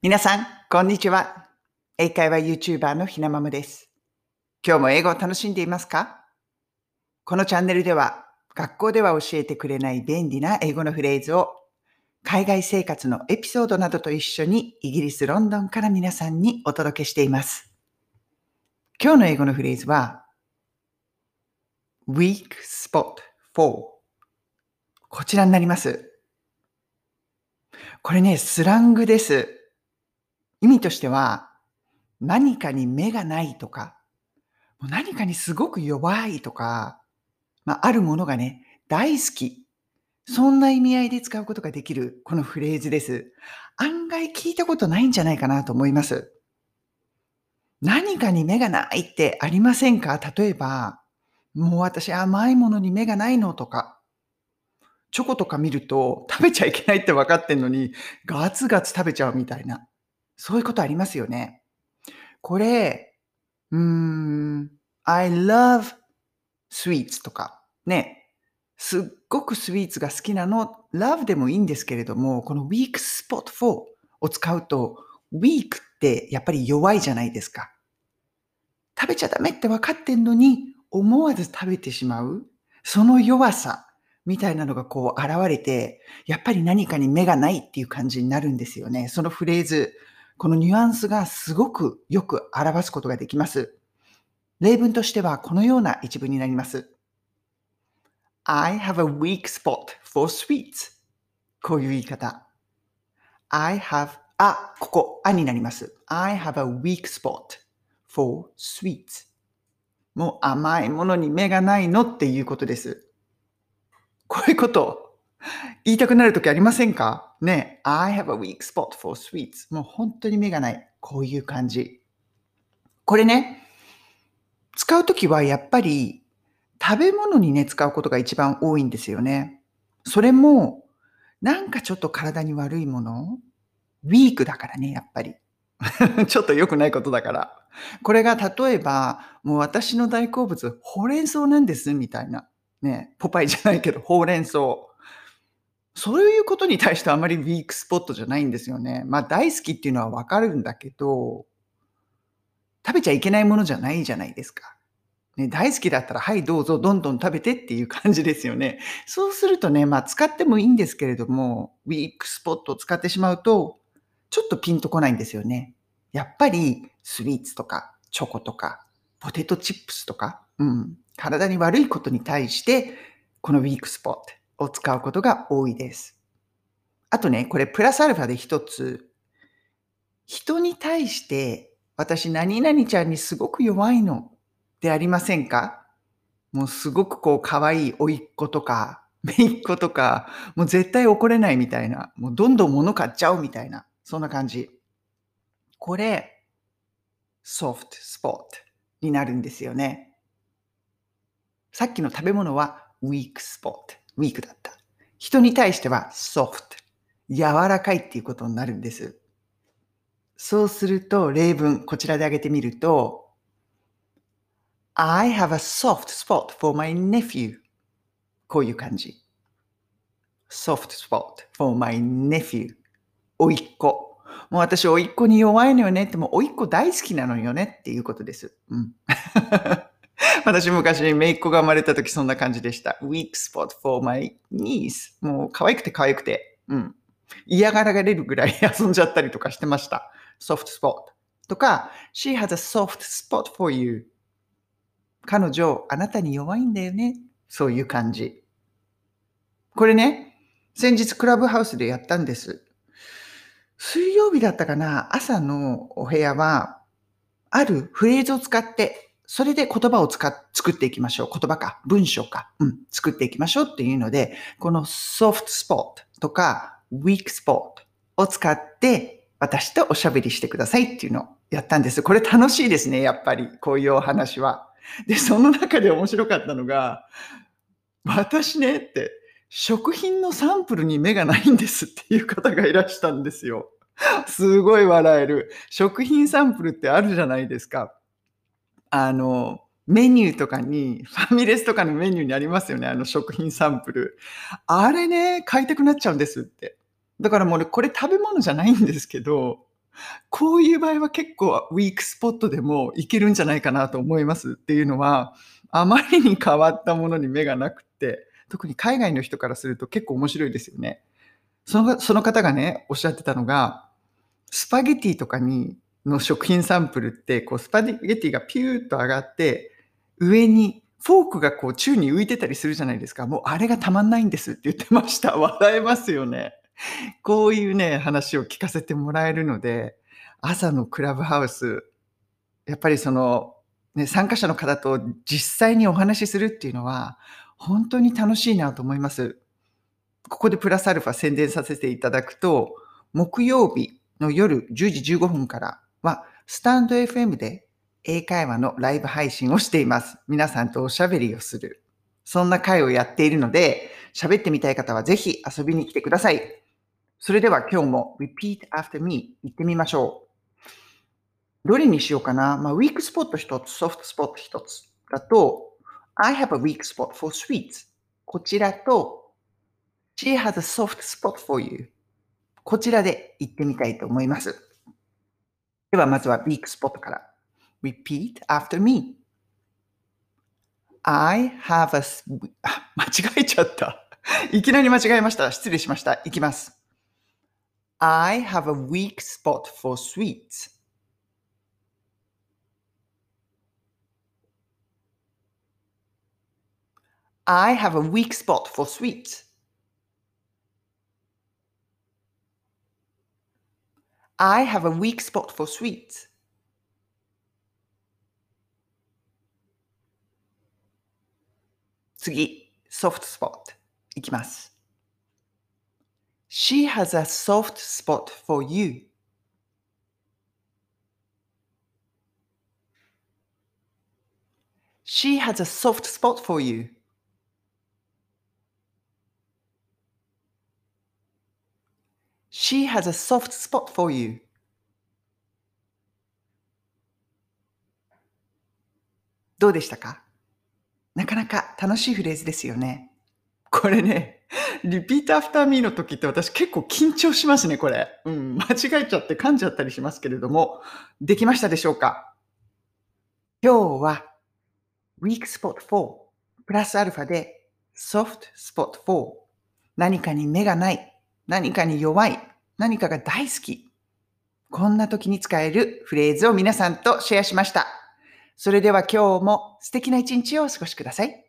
皆さん、こんにちは。英会話 YouTuber のひなまむです。今日も英語を楽しんでいますか？このチャンネルでは、学校では教えてくれない便利な英語のフレーズを、海外生活のエピソードなどと一緒にイギリス・ロンドンから皆さんにお届けしています。今日の英語のフレーズは、weak spot for こちらになります。これね、スラングです。意味としては、何かに目がないとか、何かにすごく弱いとか、まあ、あるものがね、大好き。そんな意味合いで使うことができるこのフレーズです。案外聞いたことないんじゃないかなと思います。何かに目がないってありませんか？例えば、もう私甘いものに目がないのとか、チョコとか見ると食べちゃいけないって分かってんのにガツガツ食べちゃうみたいな。そういうことありますよね。これ、うーん、I love sweets とか、ね、すっごくスイーツが好きなの、love でもいいんですけれども、この weak spot for を使うと、weak ってやっぱり弱いじゃないですか。食べちゃダメって分かってんのに、思わず食べてしまう、その弱さみたいなのがこう現れて、やっぱり何かに目がないっていう感じになるんですよね。そのフレーズ。このニュアンスがすごくよく表すことができます。例文としてはこのような一文になります。I have a weak spot for sweets. こういう言い方。I have, あ、ここ、あになります。I have a weak spot for sweets. もう甘いものに目がないのっていうことです。こういうこと 言いたくなるときありませんか？ね I have a weak spot for sweets. もう本当に目がない。こういう感じ。これね、使うときはやっぱり食べ物にね、使うことが一番多いんですよね。それも、なんかちょっと体に悪いもの？ウィークだからね、やっぱり。ちょっと良くないことだから。これが例えば、もう私の大好物、ほうれん草なんです、みたいな。ね、ポパイじゃないけど、ほうれん草。そういうことに対してあまりウィークスポットじゃないんですよね。まあ大好きっていうのはわかるんだけど、食べちゃいけないものじゃないじゃないですか。ね、大好きだったら、はい、どうぞ、どんどん食べてっていう感じですよね。そうするとね、まあ使ってもいいんですけれども、ウィークスポットを使ってしまうと、ちょっとピンとこないんですよね。やっぱりスイーツとかチョコとかポテトチップスとか、うん、体に悪いことに対して、このウィークスポット、を使うことが多いです。あとね、これプラスアルファで一つ、人に対して私何々ちゃんにすごく弱いのでありませんか？もうすごくこう可愛い甥っ子とか、姪っ子とか、もう絶対怒れないみたいな、もうどんどん物買っちゃうみたいな、そんな感じ。これ、ソフトスポットになるんですよね。さっきの食べ物はウィークスポット。ウィークだった。人に対しては soft。柔らかいっていうことになるんです。そうすると、例文、こちらで挙げてみると、I have a soft spot for my nephew. こういう感じ。soft spot for my nephew. おいっ子。もう私、おいっ子に弱いのよねって、もうおいっ子大好きなのよねっていうことです。うん。私昔、姪っ子が生まれた時そんな感じでした。weak spot for my niece. もう可愛くて可愛くて。うん。嫌がられるぐらい遊んじゃったりとかしてました。soft spot. とか、she has a soft spot for you. 彼女、あなたに弱いんだよね。そういう感じ。これね、先日クラブハウスでやったんです。水曜日だったかな朝のお部屋は、あるフレーズを使ってそれで言葉を使っ、作っていきましょう。言葉か、文章か、うん、作っていきましょうっていうので、この soft spot とか weak spot を使って私とおしゃべりしてくださいっていうのをやったんです。これ楽しいですね、やっぱり。こういうお話は。で、その中で面白かったのが、私ねって、食品のサンプルに目がないんですっていう方がいらしたんですよ。すごい笑える。食品サンプルってあるじゃないですか。あの、メニューとかに、ファミレスとかのメニューにありますよね、あの食品サンプル。あれね、買いたくなっちゃうんですって。だからもうこれ食べ物じゃないんですけど、こういう場合は結構ウィークスポットでもいけるんじゃないかなと思いますっていうのは、あまりに変わったものに目がなくて、特に海外の人からすると結構面白いですよね。そのその方がね、おっしゃってたのが、スパゲティとかにの食品サンプルって、こうスパゲティがピューッと上がって、上にフォークがこう宙に浮いてたりするじゃないですか。もうあれがたまんないんですって 言ってました。笑えますよね。こういうね、話を聞かせてもらえるので、朝のクラブハウス、やっぱりその、ね、参加者の方と実際にお話しするっていうのは、本当に楽しいなと思います。ここでプラスアルファ宣伝させていただくと、木曜日の夜10時15分からは、スタンド FM で英会話のライブ配信をしています。皆さんとおしゃべりをする。そんな会をやっているので、喋ってみたい方はぜひ遊びに来てください。それでは今日も repeat after me 言ってみましょう。どれにしようかなまあ、ウィークスポット一つ、ソフトスポット一つだと、I have a weak spot for sweets. こちらと、She has a soft spot for you. こちらで言ってみたいと思います。では、まずは weak spot から。Repeat after me. I have a... 間違えちゃった。いきなり間違えました。失礼しました。いきます。I have a weak spot for sweets. I have a weak spot for sweets. I have a weak spot for sweets. Tsugi, soft spot. Ikimasu. She has a soft spot for you. She has a soft spot for you. She has a soft spot for you. どうでしたか？なかなか楽しいフレーズですよね。これね、 repeat after me の時って私結構緊張しますね、これ。うん、間違えちゃって噛んじゃったりしますけれども、できましたでしょうか？今日は Weak Spot 4プラスアルファで Soft Spot 4何かに目がない何かに弱い、何かが大好き。こんな時に使えるフレーズを皆さんとシェアしました。それでは今日も素敵な一日をお過ごしください。